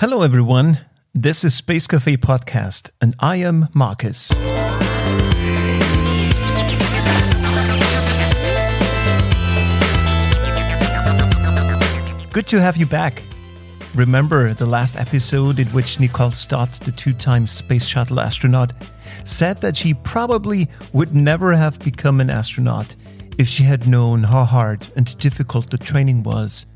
Hello, everyone. This is Space Cafe Podcast, and I am Markus. Good to have you back. Remember the last episode in which Nicole Stott, the two time space shuttle astronaut, said that she probably would never have become an astronaut if she had known how hard and difficult the training was,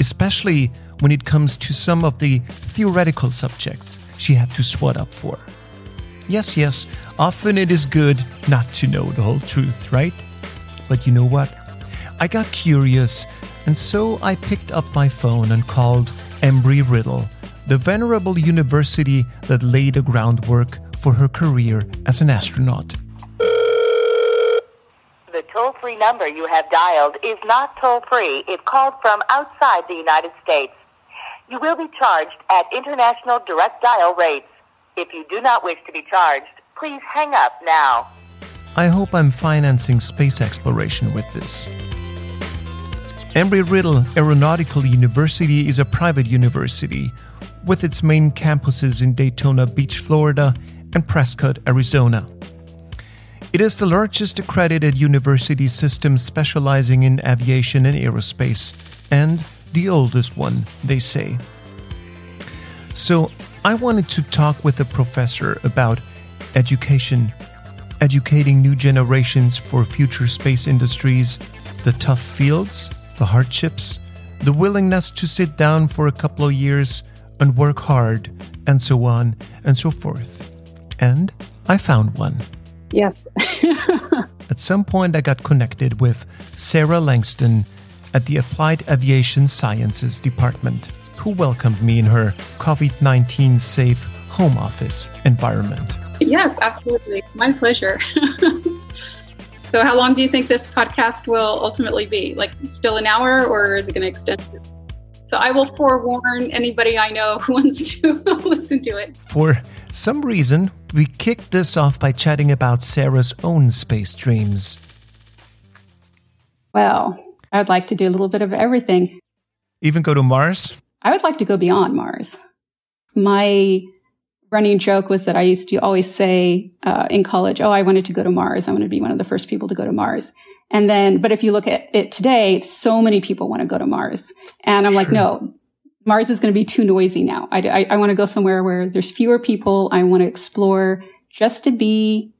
especially when it comes to some of the theoretical subjects she had to sweat up for. Yes, yes, often it is good not to know the whole truth, right? But you know what? I got curious, and so I picked up my phone and called Embry Riddle, the venerable university that laid the groundwork for her career as an astronaut. The toll free number you have dialed is not toll free if called from outside the United States. You will be charged at international direct dial rates. If you do not wish to be charged, please hang up now. I hope I'm financing space exploration with this. Embry Riddle Aeronautical University is a private university with its main campuses in Daytona Beach, Florida and Prescott, Arizona. It is the largest accredited university system specializing in aviation and aerospace, and the oldest one, they say. So, I wanted to talk with a professor about education, educating new generations for future space industries, the tough fields, the hardships, the willingness to sit down for a couple of years and work hard, and so on and so forth. And I found one. Yes. At some point, I got connected with Sara Langston at the Applied Aviation Sciences Department, who welcomed me in her COVID 19 safe home office environment. Yes, absolutely. It's my pleasure. so, how long do you think this podcast will ultimately be? Like, still an hour, or is it going to extend? So, I will forewarn anybody I know who wants to listen to it. For some reason, we kicked this off by chatting about Sara's own space dreams. Well, I would like to do a little bit of everything. Even go to Mars? I would like to go beyond Mars. My running joke was that I used to always say uh, in college, oh, I wanted to go to Mars. I wanted to be one of the first people to go to Mars. And then, but if you look at it today, so many people want to go to Mars. And I'm like, no, Mars is going to be too noisy now. I, I, I want to go somewhere where there's fewer people. I want to explore just to be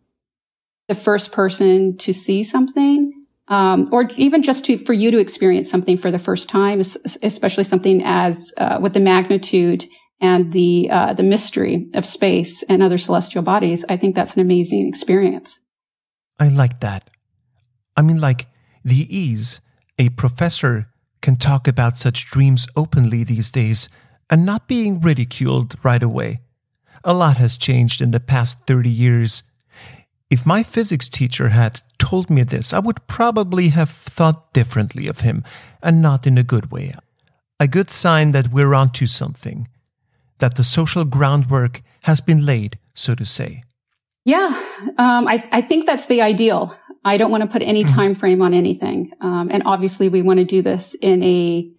the first person to see something. Um, or even just to for you to experience something for the first time, especially something as uh, with the magnitude and the uh, the mystery of space and other celestial bodies. I think that's an amazing experience. I like that. I mean, like the ease a professor can talk about such dreams openly these days and not being ridiculed right away. A lot has changed in the past 30 years. If my physics teacher had told me this, I would probably have thought differently of him, and not in a good way. A good sign that we're onto something, that the social groundwork has been laid, so to say. Yeah, um, I, I think that's the ideal. I don't want to put any mm-hmm. time frame on anything. Um, and obviously we want to do this in a,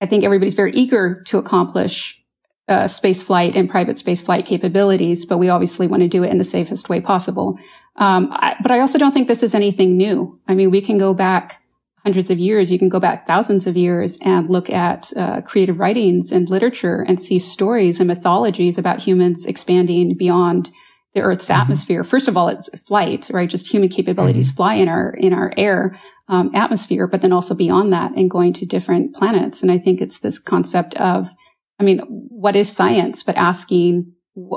I think everybody's very eager to accomplish uh, space flight and private space flight capabilities, but we obviously want to do it in the safest way possible. Um, I, but I also don't think this is anything new. I mean, we can go back hundreds of years. You can go back thousands of years and look at uh, creative writings and literature and see stories and mythologies about humans expanding beyond the Earth's mm-hmm. atmosphere. First of all, it's flight, right? Just human capabilities mm-hmm. fly in our in our air um, atmosphere, but then also beyond that and going to different planets. And I think it's this concept of, I mean, what is science? But asking,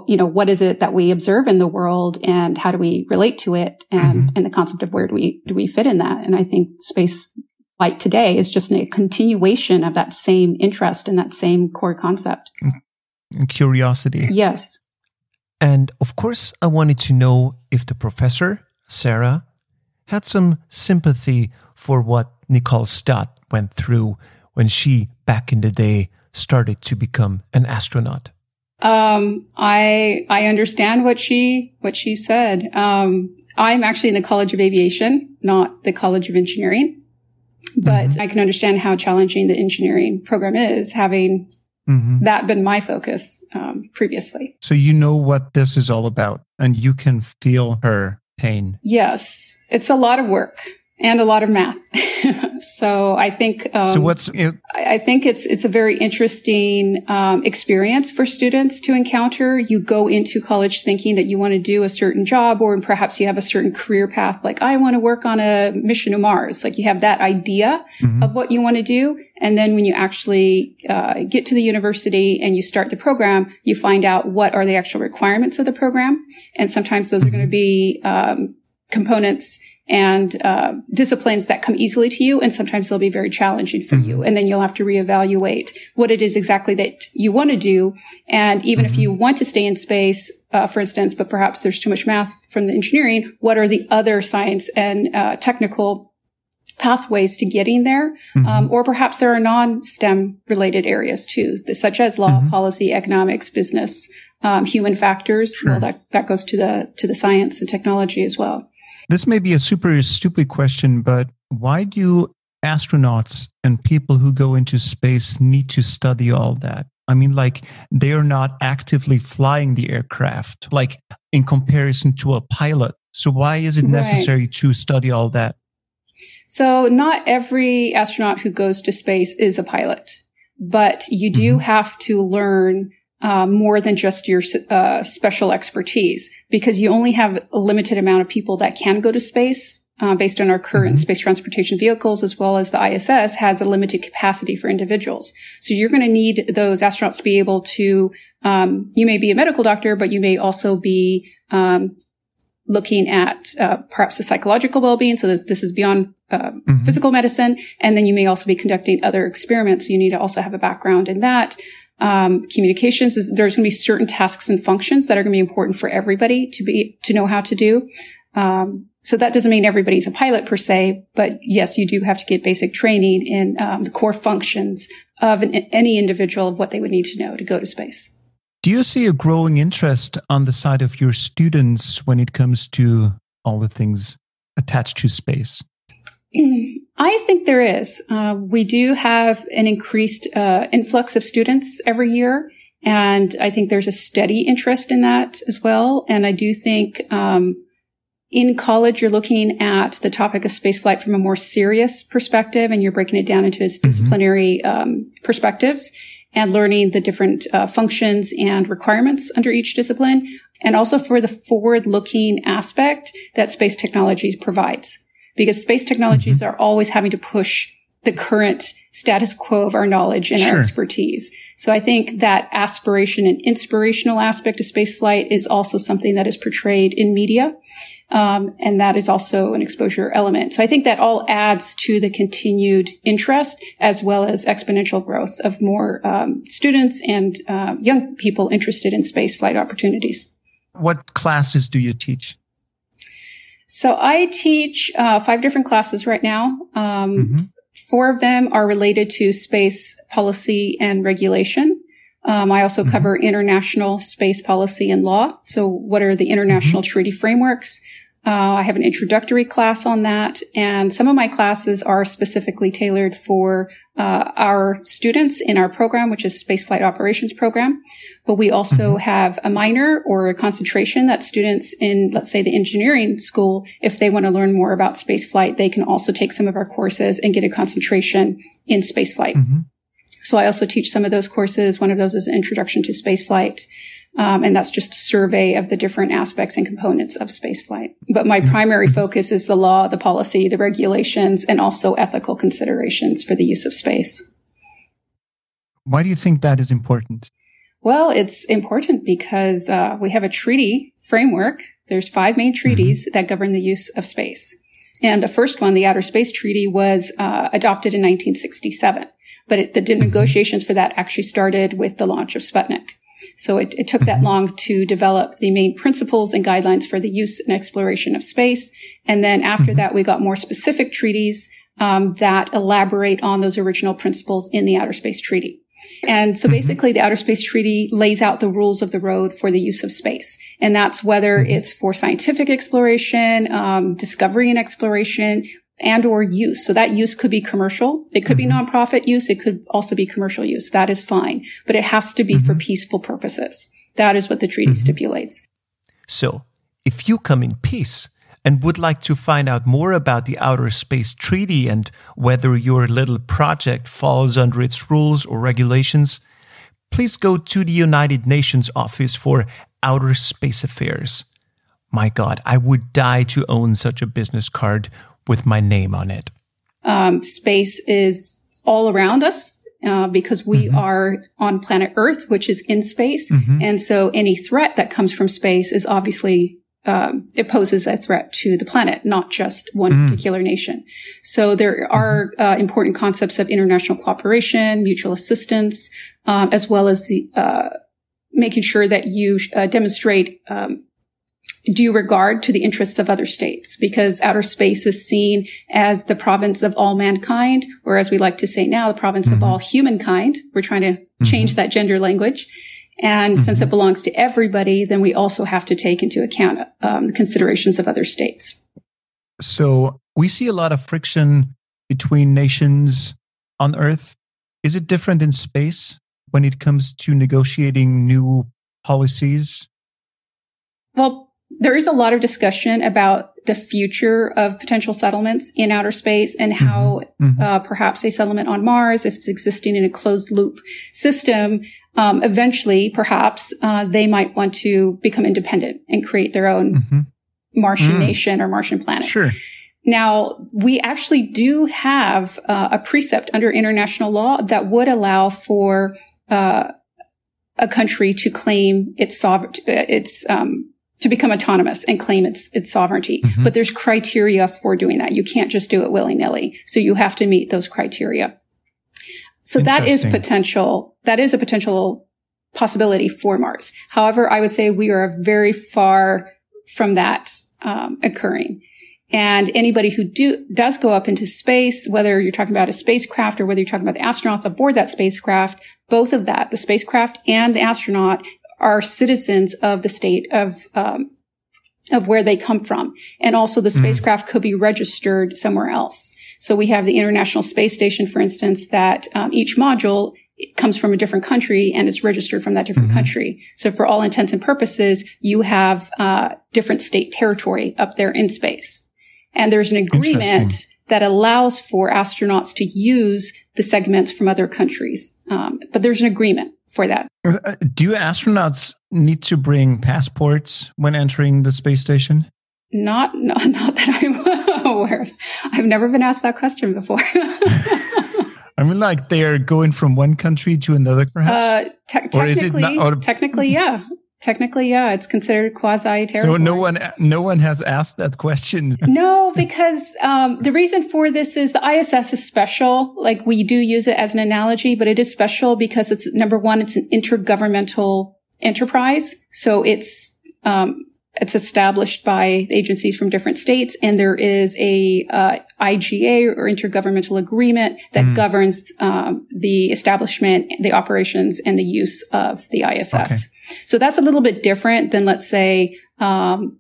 you know, what is it that we observe in the world, and how do we relate to it, and mm-hmm. and the concept of where do we do we fit in that? And I think space flight today is just a continuation of that same interest and that same core concept. And curiosity. Yes. And of course, I wanted to know if the professor, Sara, had some sympathy for what Nicole Stott went through when she, back in the day, started to become an astronaut. Um, I I understand what she what she said. Um, I'm actually in the College of Aviation, not the College of Engineering, but mm-hmm. I can understand how challenging the engineering program is, having mm-hmm. that been my focus um, previously. So you know what this is all about, and you can feel her pain. Yes, it's a lot of work and a lot of math. so I think. Um, so what's? I think it's it's a very interesting um, experience for students to encounter. You go into college thinking that you want to do a certain job, or perhaps you have a certain career path. Like I want to work on a mission to Mars. Like you have that idea mm-hmm. of what you want to do, and then when you actually uh, get to the university and you start the program, you find out what are the actual requirements of the program, and sometimes those mm-hmm. are going to be um, components and uh, disciplines that come easily to you, and sometimes they'll be very challenging for mm-hmm. you. And then you'll have to reevaluate what it is exactly that you want to do. And even mm-hmm. if you want to stay in space, uh, for instance, but perhaps there's too much math from the engineering, what are the other science and uh, technical pathways to getting there? Mm-hmm. Um, or perhaps there are non-STEM related areas too, such as law, mm-hmm. policy, economics, business, um, human factors. Sure. Well, that that goes to the to the science and technology as well. This may be a super stupid question, but why do astronauts and people who go into space need to study all that? I mean, like, they are not actively flying the aircraft, like, in comparison to a pilot. So, why is it necessary right. to study all that? So, not every astronaut who goes to space is a pilot, but you do mm-hmm. have to learn uh, more than just your uh, special expertise because you only have a limited amount of people that can go to space uh, based on our current mm-hmm. space transportation vehicles as well as the ISS has a limited capacity for individuals. So you're going to need those astronauts to be able to, um, you may be a medical doctor, but you may also be um, looking at uh, perhaps the psychological well-being. So this is beyond uh, mm-hmm. physical medicine. And then you may also be conducting other experiments. So you need to also have a background in that um, communications is there's going to be certain tasks and functions that are going to be important for everybody to be to know how to do. Um, so that doesn't mean everybody's a pilot per se, but yes, you do have to get basic training in um, the core functions of an, any individual of what they would need to know to go to space. Do you see a growing interest on the side of your students when it comes to all the things attached to space? I think there is. Uh, we do have an increased uh, influx of students every year, and I think there's a steady interest in that as well. And I do think um, in college you're looking at the topic of spaceflight from a more serious perspective, and you're breaking it down into its mm-hmm. disciplinary um, perspectives and learning the different uh, functions and requirements under each discipline, and also for the forward-looking aspect that space technologies provides because space technologies mm-hmm. are always having to push the current status quo of our knowledge and sure. our expertise. So I think that aspiration and inspirational aspect of spaceflight is also something that is portrayed in media. Um, and that is also an exposure element. So I think that all adds to the continued interest as well as exponential growth of more um, students and uh, young people interested in spaceflight opportunities. What classes do you teach? So I teach uh, five different classes right now. Um, mm-hmm. Four of them are related to space policy and regulation. Um, I also mm-hmm. cover international space policy and law. So what are the international mm-hmm. treaty frameworks? Uh, I have an introductory class on that, and some of my classes are specifically tailored for uh, our students in our program, which is Spaceflight Operations Program. But we also mm-hmm. have a minor or a concentration that students in, let's say, the engineering school, if they want to learn more about spaceflight, they can also take some of our courses and get a concentration in spaceflight. Mm-hmm. So I also teach some of those courses. One of those is Introduction to Spaceflight. Um, and that's just a survey of the different aspects and components of spaceflight. But my primary mm-hmm. focus is the law, the policy, the regulations, and also ethical considerations for the use of space. Why do you think that is important? Well, it's important because uh, we have a treaty framework. There's five main treaties mm-hmm. that govern the use of space. And the first one, the Outer Space Treaty, was uh, adopted in 1967. But it, the mm-hmm. negotiations for that actually started with the launch of Sputnik. So it, it took that mm-hmm. long to develop the main principles and guidelines for the use and exploration of space. And then after mm-hmm. that, we got more specific treaties um, that elaborate on those original principles in the Outer Space Treaty. And so mm-hmm. basically the Outer Space Treaty lays out the rules of the road for the use of space. And that's whether it's for scientific exploration, um, discovery and exploration, and or use. So that use could be commercial. It could mm-hmm. be nonprofit use. It could also be commercial use. That is fine, but it has to be mm-hmm. for peaceful purposes. That is what the treaty mm-hmm. stipulates. So if you come in peace and would like to find out more about the Outer Space Treaty and whether your little project falls under its rules or regulations, please go to the United Nations Office for Outer Space Affairs. My God, I would die to own such a business card with my name on it. Um, space is all around us uh, because we mm-hmm. are on planet Earth, which is in space. Mm-hmm. And so any threat that comes from space is obviously um, it poses a threat to the planet, not just one mm. particular nation. So there are mm-hmm. uh, important concepts of international cooperation, mutual assistance, um, as well as the uh, making sure that you uh, demonstrate um, due regard to the interests of other states, because outer space is seen as the province of all mankind, or as we like to say now, the province mm-hmm. of all humankind. We're trying to mm-hmm. change that gender language. And mm-hmm. since it belongs to everybody, then we also have to take into account um, considerations of other states. So we see a lot of friction between nations on Earth. Is it different in space when it comes to negotiating new policies? Well, there is a lot of discussion about the future of potential settlements in outer space and how mm-hmm. mm-hmm. uh, perhaps a settlement on Mars, if it's existing in a closed loop system, um, eventually, perhaps uh, they might want to become independent and create their own mm-hmm. Martian mm. nation or Martian planet. Sure. Now, we actually do have uh, a precept under international law that would allow for uh, a country to claim its sovereignty, its um, to become autonomous and claim its its sovereignty. Mm-hmm. But there's criteria for doing that. You can't just do it willy nilly. So you have to meet those criteria. So that is potential. That is a potential possibility for Mars. However, I would say we are very far from that um, occurring. And anybody who do, does go up into space, whether you're talking about a spacecraft or whether you're talking about the astronauts aboard that spacecraft, both of that, the spacecraft and the astronaut, are citizens of the state of um, of where they come from, and also the mm-hmm. spacecraft mm. could be registered somewhere else. So we have the International Space Station, for instance, that um, each module comes from a different country and it's registered from that different mm-hmm. country. So for all intents and purposes, you have uh, different state territory up there in space. And there's an agreement that allows for astronauts to use the segments from other countries. Um, but there's an agreement for that. Uh, do astronauts need to bring passports when entering the space station? Not, not, not that I'm aware of. I've never been asked that question before. I mean, like they are going from one country to another, perhaps. Uh, te- technically, not, or, technically, yeah. Technically, yeah, it's considered quasi territory. So no one, no one has asked that question. no, because um, the reason for this is the ISS is special. Like we do use it as an analogy, but it is special because it's number one, it's an intergovernmental enterprise, so it's um, it's established by agencies from different states, and there is a uh, IGA or intergovernmental agreement that mm. governs um, the establishment, the operations, and the use of the ISS. Okay. So that's a little bit different than, let's say, um,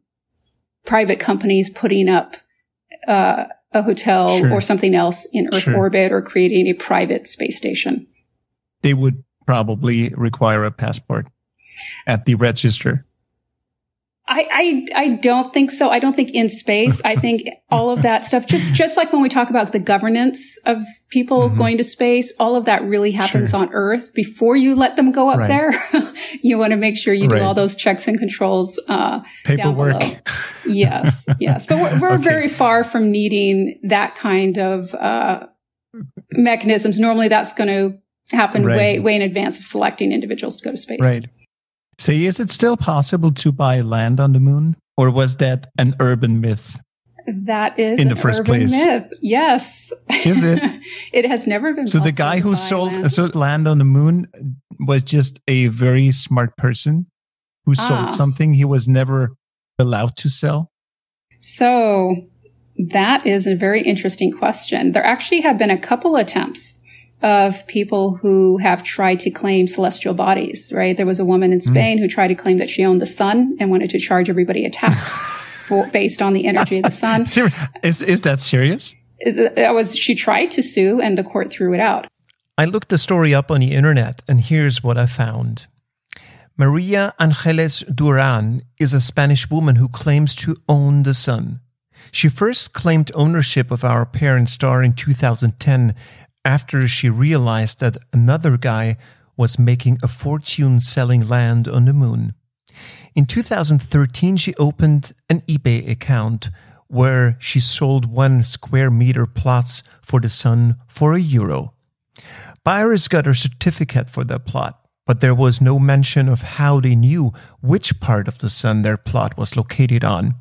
private companies putting up uh, a hotel sure. or something else in Earth sure. orbit or creating a private space station. They would probably require a passport at the register. I, I, I don't think so. I don't think in space. I think all of that stuff, just, just like when we talk about the governance of people mm-hmm. going to space, all of that really happens sure. on Earth before you let them go up right. there. you want to make sure you right. do all those checks and controls, uh, paperwork. yes, yes. But we're, we're okay. very far from needing that kind of, uh, mechanisms. Normally that's going to happen right. way, way in advance of selecting individuals to go to space. Right. Say, is it still possible to buy land on the moon, or was that an urban myth? That is in the first place. Myth. Yes. Is it? it has never been. So the guy who sold land. sold land on the moon was just a very smart person who sold ah. something he was never allowed to sell. So that is a very interesting question. There actually have been a couple attempts of people who have tried to claim celestial bodies, right? There was a woman in hmm. Spain mm. who tried to claim that she owned the sun and wanted to charge everybody a tax for, based on the energy of the sun. is, is that serious? that was she tried to sue and the court threw it out. I looked the story up on the internet and here's what I found. Maria Angeles Duran is a Spanish woman who claims to own the sun. She first claimed ownership of our parent star in 2010 after she realized that another guy was making a fortune selling land on the moon. In 2013, she opened an eBay account where she sold one square meter plots for the sun for a euro. Buyers got a certificate for their plot, but there was no mention of how they knew which part of the sun their plot was located on.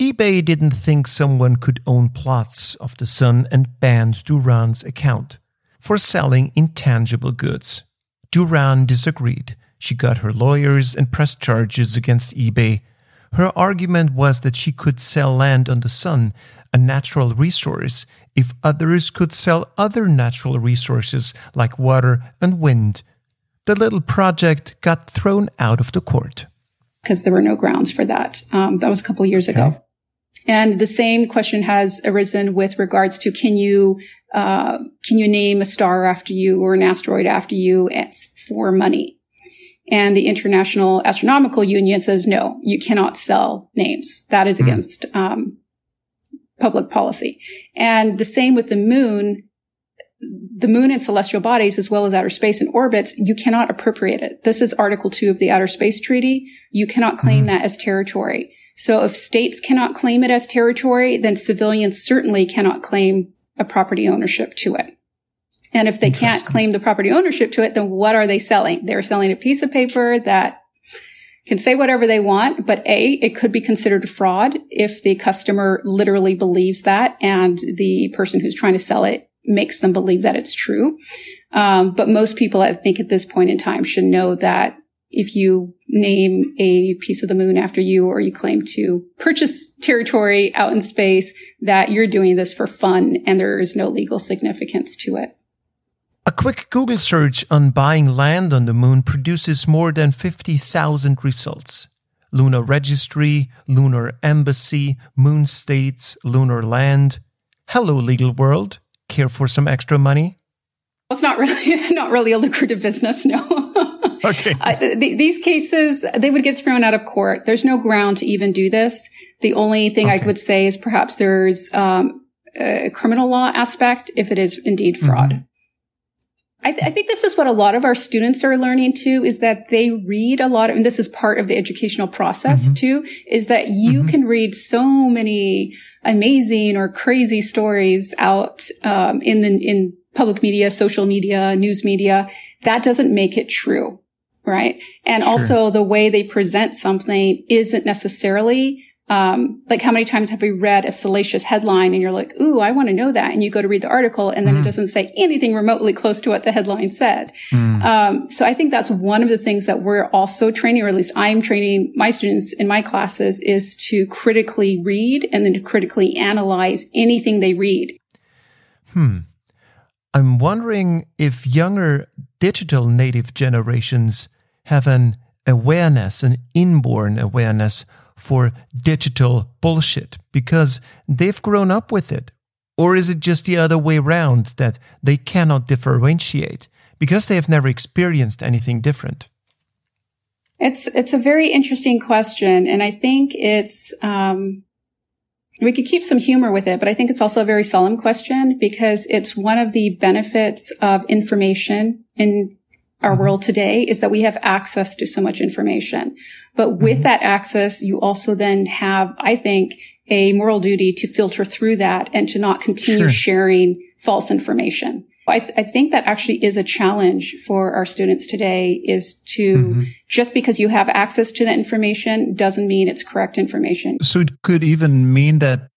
eBay didn't think someone could own plots of the sun and banned Duran's account for selling intangible goods. Duran disagreed. She got her lawyers and pressed charges against eBay her argument was that she could sell land on the sun, a natural resource, if others could sell other natural resources like water and wind. The little project got thrown out of the court. Because there were no grounds for that. Um, that was a couple years ago. And the same question has arisen with regards to can you uh, can you name a star after you or an asteroid after you for money? And the International Astronomical Union says, no, you cannot sell names. That is mm. against um, public policy. And the same with the moon. The moon and celestial bodies, as well as outer space and orbits, you cannot appropriate it. This is Article 2 of the Outer Space Treaty. You cannot claim mm. that as territory. So if states cannot claim it as territory, then civilians certainly cannot claim a property ownership to it. And if they can't claim the property ownership to it, then what are they selling? They're selling a piece of paper that can say whatever they want, but A, it could be considered fraud if the customer literally believes that and the person who's trying to sell it makes them believe that it's true. Um, but most people, I think at this point in time should know that if you name a piece of the moon after you or you claim to purchase territory out in space, that you're doing this for fun and there is no legal significance to it. A quick Google search on buying land on the moon produces more than 50,000 results. Lunar Registry, Lunar Embassy, Moon States, Lunar Land. Hello, legal world. Care for some extra money? It's not really not really a lucrative business, no. okay. Uh, th- these cases, they would get thrown out of court. There's no ground to even do this. The only thing okay. I would say is perhaps there's um, a criminal law aspect if it is indeed fraud. Mm-hmm. I, th- I, think this is what a lot of our students are learning too, is that they read a lot of, and this is part of the educational process mm-hmm. too, is that you mm-hmm. can read so many amazing or crazy stories out, um, in the, in public media, social media, news media. That doesn't make it true. Right. And sure. also the way they present something isn't necessarily um, like how many times have we read a salacious headline and you're like, ooh, I want to know that. And you go to read the article and then mm. it doesn't say anything remotely close to what the headline said. Mm. Um, so I think that's one of the things that we're also training, or at least I'm training my students in my classes is to critically read and then to critically analyze anything they read. Hmm. I'm wondering if younger digital native generations have an awareness, an inborn awareness for digital bullshit because they've grown up with it? Or is it just the other way around that they cannot differentiate because they have never experienced anything different? It's it's a very interesting question, and I think it's um, we could keep some humor with it, but I think it's also a very solemn question because it's one of the benefits of information in our mm-hmm. world today is that we have access to so much information. But with mm-hmm. that access, you also then have, I think, a moral duty to filter through that and to not continue sure. sharing false information. I, th- I, think that actually is a challenge for our students today is to mm-hmm. just because you have access to that information doesn't mean it's correct information. So it could even mean that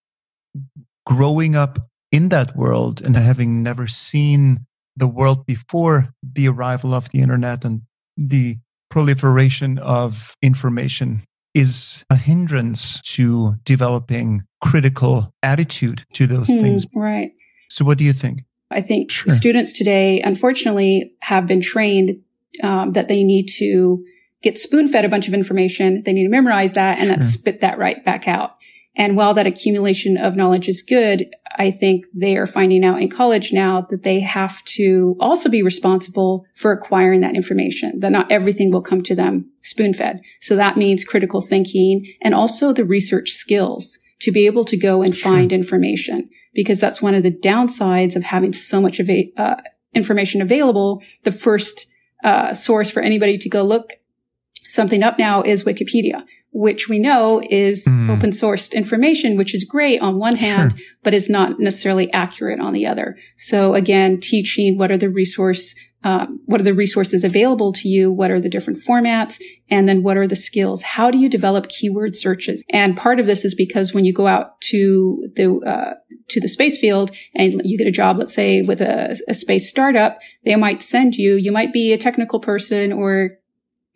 growing up in that world and having never seen the world before the arrival of the internet and the proliferation of information is a hindrance to developing critical attitude to those hmm, things. Right. So, what do you think? I think sure. students today, unfortunately, have been trained um, that they need to get spoon fed a bunch of information. They need to memorize that and sure. then spit that right back out. And while that accumulation of knowledge is good, I think they are finding out in college now that they have to also be responsible for acquiring that information, that not everything will come to them spoon fed. So that means critical thinking and also the research skills to be able to go and find information because that's one of the downsides of having so much uh, information available. The first uh, source for anybody to go look something up now is Wikipedia which we know is mm. open sourced information, which is great on one hand, sure. but is not necessarily accurate on the other. So again, teaching what are the resource, um, what are the resources available to you? What are the different formats? And then what are the skills? How do you develop keyword searches? And part of this is because when you go out to the, uh, to the space field and you get a job, let's say with a, a space startup, they might send you, you might be a technical person or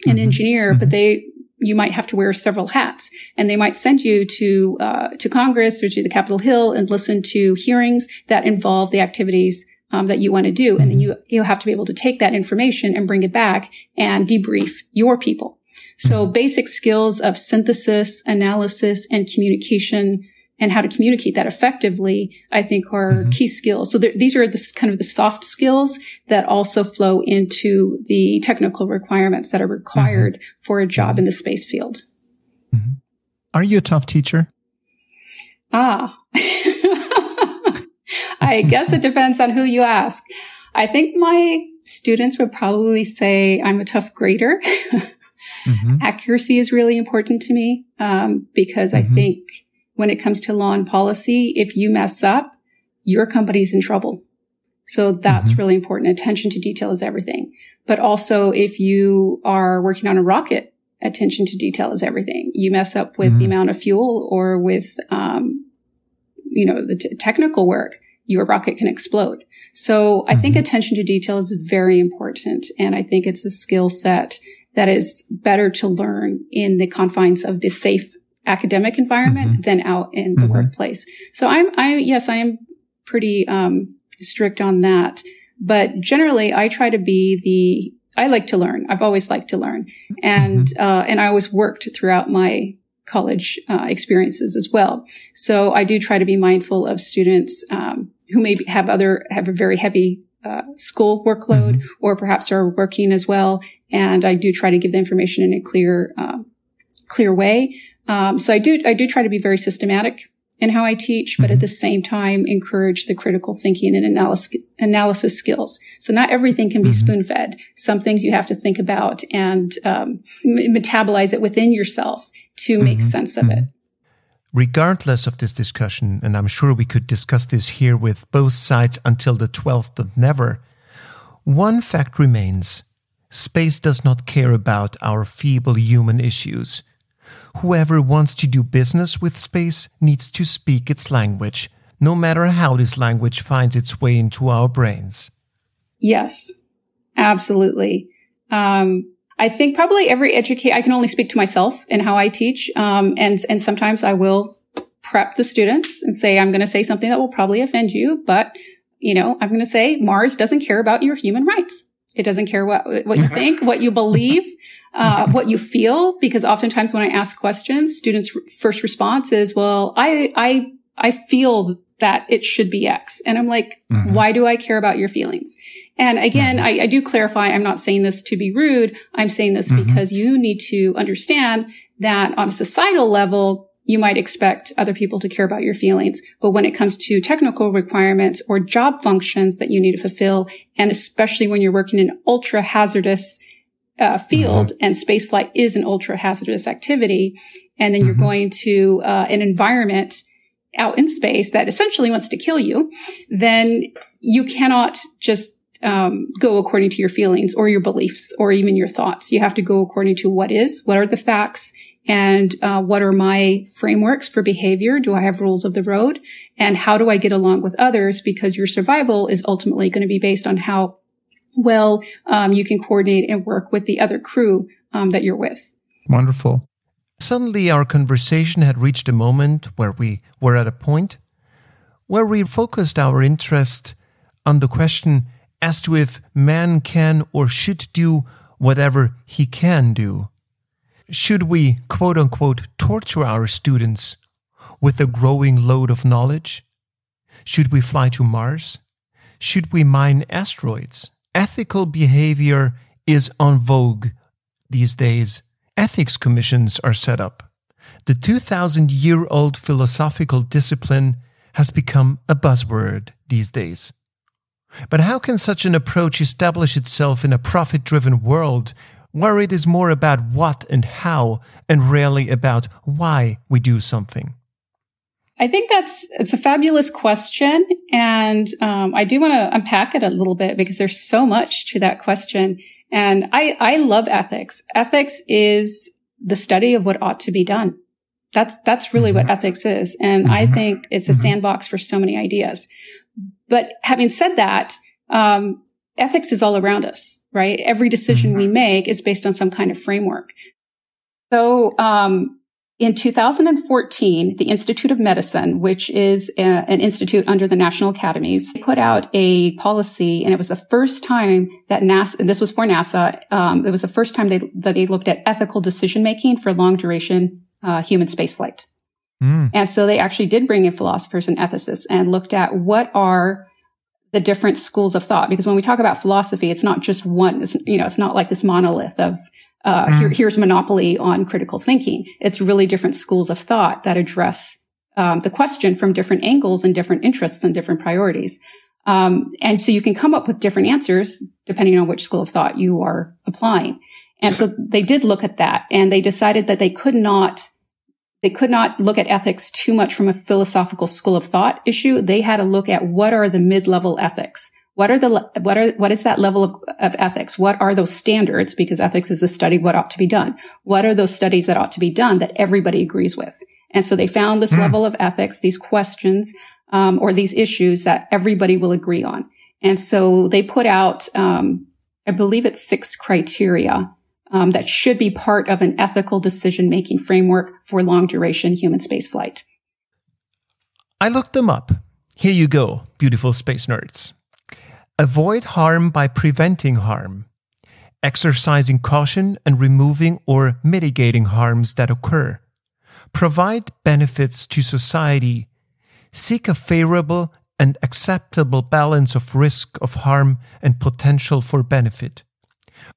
an mm-hmm. engineer, mm-hmm. but they you might have to wear several hats. And they might send you to uh, to congress or to the capitol hill and listen to hearings that involve the activities um, that you want to do. And then you you have to be able to take that information and bring it back and debrief your people. So basic skills of synthesis analysis and communication and how to communicate that effectively, I think are mm-hmm. key skills. So these are the kind of the soft skills that also flow into the technical requirements that are required mm-hmm. for a job mm-hmm. in the space field. Mm-hmm. Are you a tough teacher? Ah, I guess it depends on who you ask. I think my students would probably say I'm a tough grader. Mm-hmm. Accuracy is really important to me um, because I mm-hmm. think when it comes to law and policy, if you mess up, your company's in trouble. So that's mm-hmm. really important. Attention to detail is everything. But also if you are working on a rocket, attention to detail is everything. You mess up with mm-hmm. the amount of fuel or with, um, you know, the t- technical work, your rocket can explode. So I mm-hmm. think attention to detail is very important. And I think it's a skill set that is better to learn in the confines of the safe academic environment mm-hmm. than out in the mm-hmm. workplace. So I'm, I, yes, I am pretty, um, strict on that. But generally, I try to be the, I like to learn. I've always liked to learn. And, mm-hmm. uh, and I always worked throughout my college, uh, experiences as well. So I do try to be mindful of students, um, who may have other, have a very heavy, uh, school workload mm-hmm. or perhaps are working as well. And I do try to give the information in a clear, uh, clear way. Um, so I do, I do try to be very systematic in how I teach, but mm-hmm. at the same time encourage the critical thinking and analysis, analysis skills. So not everything can be mm-hmm. spoon fed. Some things you have to think about and um, metabolize it within yourself to make mm-hmm. sense of it. Mm-hmm. Regardless of this discussion, and I'm sure we could discuss this here with both sides until the 12th of never, one fact remains. Space does not care about our feeble human issues. Whoever wants to do business with space needs to speak its language, no matter how this language finds its way into our brains. Yes, absolutely. Um, I think probably every educator, I can only speak to myself and how I teach. Um, and, and sometimes I will prep the students and say, I'm going to say something that will probably offend you, but you know, I'm going to say Mars doesn't care about your human rights. It doesn't care what, what you think, what you believe uh, what you feel, because oftentimes when I ask questions, students' first response is, well, I, I, I feel that it should be X. And I'm like, mm-hmm. why do I care about your feelings? And again, mm-hmm. I, I, do clarify, I'm not saying this to be rude. I'm saying this mm-hmm. because you need to understand that on a societal level, you might expect other people to care about your feelings. But when it comes to technical requirements or job functions that you need to fulfill, and especially when you're working in ultra hazardous uh, field mm-hmm. and spaceflight is an ultra hazardous activity. And then mm-hmm. you're going to uh, an environment out in space that essentially wants to kill you, then you cannot just um, go according to your feelings or your beliefs or even your thoughts. You have to go according to what is, what are the facts, and uh, what are my frameworks for behavior? Do I have rules of the road? And how do I get along with others? Because your survival is ultimately going to be based on how well um, you can coordinate and work with the other crew um, that you're with. Wonderful. Suddenly, our conversation had reached a moment where we were at a point where we focused our interest on the question as to if man can or should do whatever he can do. Should we, quote unquote, torture our students? with a growing load of knowledge? Should we fly to Mars? Should we mine asteroids? Ethical behavior is on vogue these days. Ethics commissions are set up. The 2000 year old philosophical discipline has become a buzzword these days. But how can such an approach establish itself in a profit driven world where is more about what and how and rarely about why we do something? I think that's it's a fabulous question, and um, I do want to unpack it a little bit because there's so much to that question. And I I love ethics. Ethics is the study of what ought to be done. That's that's really mm-hmm. what ethics is, and mm-hmm. I think it's a mm-hmm. sandbox for so many ideas. But having said that, um, ethics is all around us, right? Every decision mm-hmm. we make is based on some kind of framework. So um, in 2014, the Institute of Medicine, which is a, an institute under the National Academies, put out a policy, and it was the first time that NASA, this was for NASA, um, it was the first time they, that they looked at ethical decision making for long duration uh, human spaceflight. Mm. And so they actually did bring in philosophers and ethicists and looked at what are the different schools of thought. Because when we talk about philosophy, it's not just one, you know, it's not like this monolith of uh, mm. here, here's monopoly on critical thinking. It's really different schools of thought that address um, the question from different angles and different interests and different priorities. Um, and so you can come up with different answers depending on which school of thought you are applying. And so they did look at that and they decided that they could not they could not look at ethics too much from a philosophical school of thought issue. They had to look at what are the mid-level ethics what are the, what are, what is that level of, of ethics? What are those standards? Because ethics is the study of what ought to be done. What are those studies that ought to be done that everybody agrees with? And so they found this mm. level of ethics, these questions, um, or these issues that everybody will agree on. And so they put out, um, I believe it's six criteria um, that should be part of an ethical decision making framework for long duration human spaceflight. I looked them up. Here you go, beautiful space nerds. Avoid harm by preventing harm, exercising caution and removing or mitigating harms that occur. Provide benefits to society. Seek a favorable and acceptable balance of risk of harm and potential for benefit.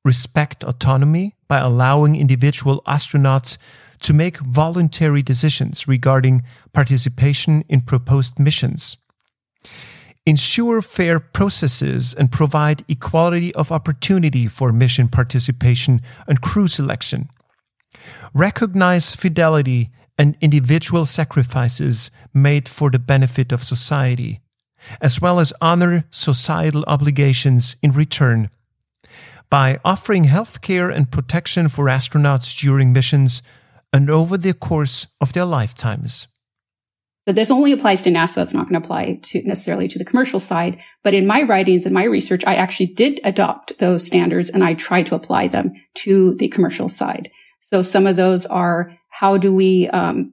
Respect autonomy by allowing individual astronauts to make voluntary decisions regarding participation in proposed missions ensure fair processes and provide equality of opportunity for mission participation and crew selection. Recognize fidelity and individual sacrifices made for the benefit of society, as well as honor societal obligations in return. By offering health care and protection for astronauts during missions and over the course of their lifetimes. So this only applies to NASA. It's not going to apply to necessarily to the commercial side. But in my writings and my research, I actually did adopt those standards and I tried to apply them to the commercial side. So some of those are how do we, um,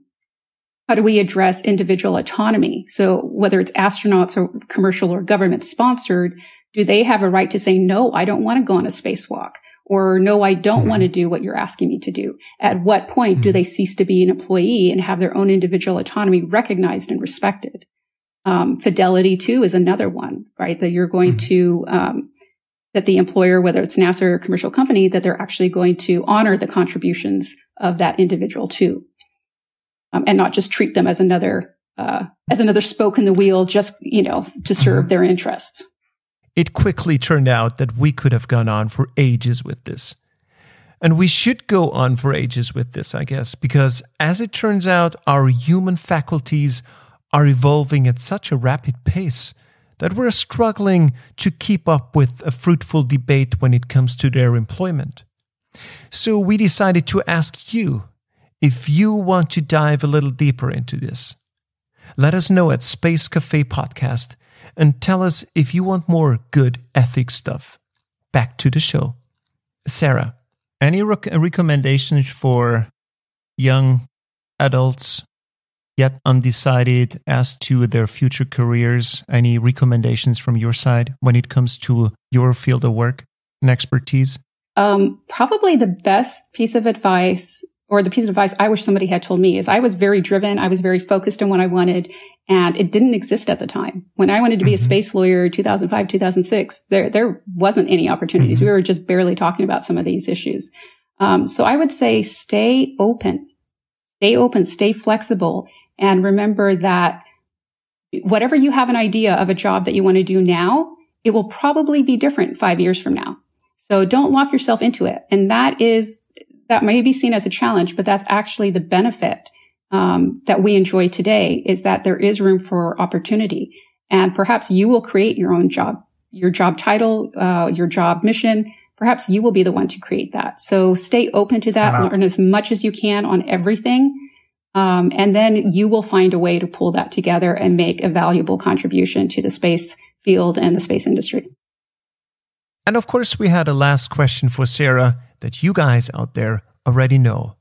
how do we address individual autonomy? So whether it's astronauts or commercial or government sponsored, do they have a right to say, no, I don't want to go on a spacewalk? or no, I don't mm-hmm. want to do what you're asking me to do. At what point mm-hmm. do they cease to be an employee and have their own individual autonomy recognized and respected? Um, fidelity too is another one, right? That you're going mm-hmm. to, um, that the employer, whether it's NASA or a commercial company, that they're actually going to honor the contributions of that individual too. Um, and not just treat them as another, uh, as another spoke in the wheel, just, you know, to serve mm-hmm. their interests. It quickly turned out that we could have gone on for ages with this. And we should go on for ages with this, I guess, because as it turns out, our human faculties are evolving at such a rapid pace that we're struggling to keep up with a fruitful debate when it comes to their employment. So we decided to ask you if you want to dive a little deeper into this. Let us know at Space Cafe Podcast and tell us if you want more good ethics stuff. Back to the show. Sara, any rec- recommendations for young adults yet undecided as to their future careers? Any recommendations from your side when it comes to your field of work and expertise? Um, probably the best piece of advice or the piece of advice I wish somebody had told me is I was very driven. I was very focused on what I wanted and it didn't exist at the time. When I wanted to be mm-hmm. a space lawyer 2005, 2006, there, there wasn't any opportunities. Mm-hmm. We were just barely talking about some of these issues. Um, so I would say stay open, stay open, stay flexible and remember that whatever you have an idea of a job that you want to do now, it will probably be different five years from now. So don't lock yourself into it. And that is, that may be seen as a challenge, but that's actually the benefit um, that we enjoy today is that there is room for opportunity. And perhaps you will create your own job, your job title, uh, your job mission. Perhaps you will be the one to create that. So stay open to that, learn as much as you can on everything. Um, and then you will find a way to pull that together and make a valuable contribution to the space field and the space industry. And of course, we had a last question for Sara that you guys out there already know.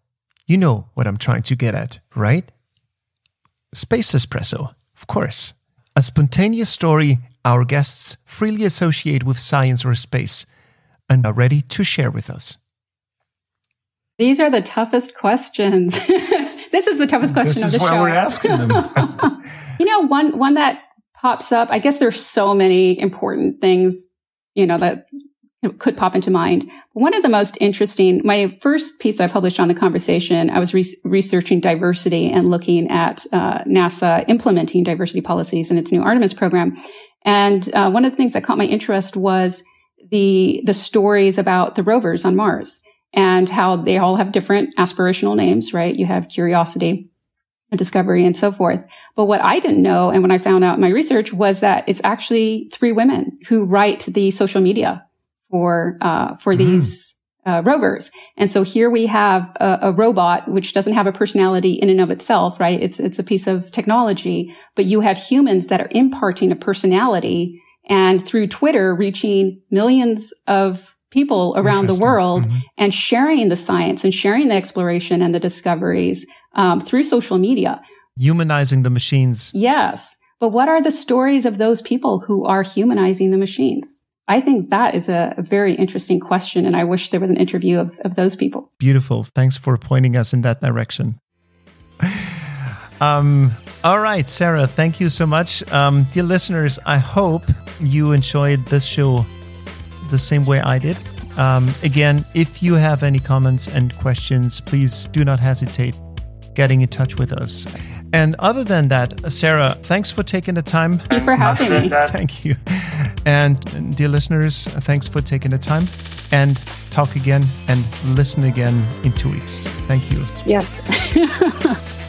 You know what I'm trying to get at, right? Space Espresso, of course. A spontaneous story our guests freely associate with science or space and are ready to share with us. These are the toughest questions. this is the toughest question this of the show. This is why we're asking them. you know, one one that pops up. I guess there's so many important things, you know, that could pop into mind. One of the most interesting, my first piece that I published on the conversation, I was re- researching diversity and looking at uh, NASA implementing diversity policies in its new Artemis program. And uh, one of the things that caught my interest was the the stories about the rovers on Mars and how they all have different aspirational names, right? You have Curiosity, Discovery, and so forth. But what I didn't know, and when I found out in my research, was that it's actually three women who write the social media for uh, for mm. these uh, rovers. And so here we have a, a, robot which doesn't have a personality in and of itself, right? It's it's a piece of technology, but you have humans that are imparting a personality and through Twitter reaching millions of people around the world mm-hmm. and sharing the science and sharing the exploration and the discoveries um, through social media. Humanizing the machines. Yes. But what are the stories of those people who are humanizing the machines? I think that is a, very interesting question. And I wish there was an interview of, of those people. Beautiful. Thanks for pointing us in that direction. Um, all right, Sara, thank you so much. Um, dear listeners, I hope you enjoyed this show the same way I did. Um, again, if you have any comments and questions, please do not hesitate getting in touch with us. And other than that, Sara, thanks for taking the time. Thank you for having me. Thank you. And dear listeners, thanks for taking the time and talk again and listen again in two weeks. Thank you. Yes.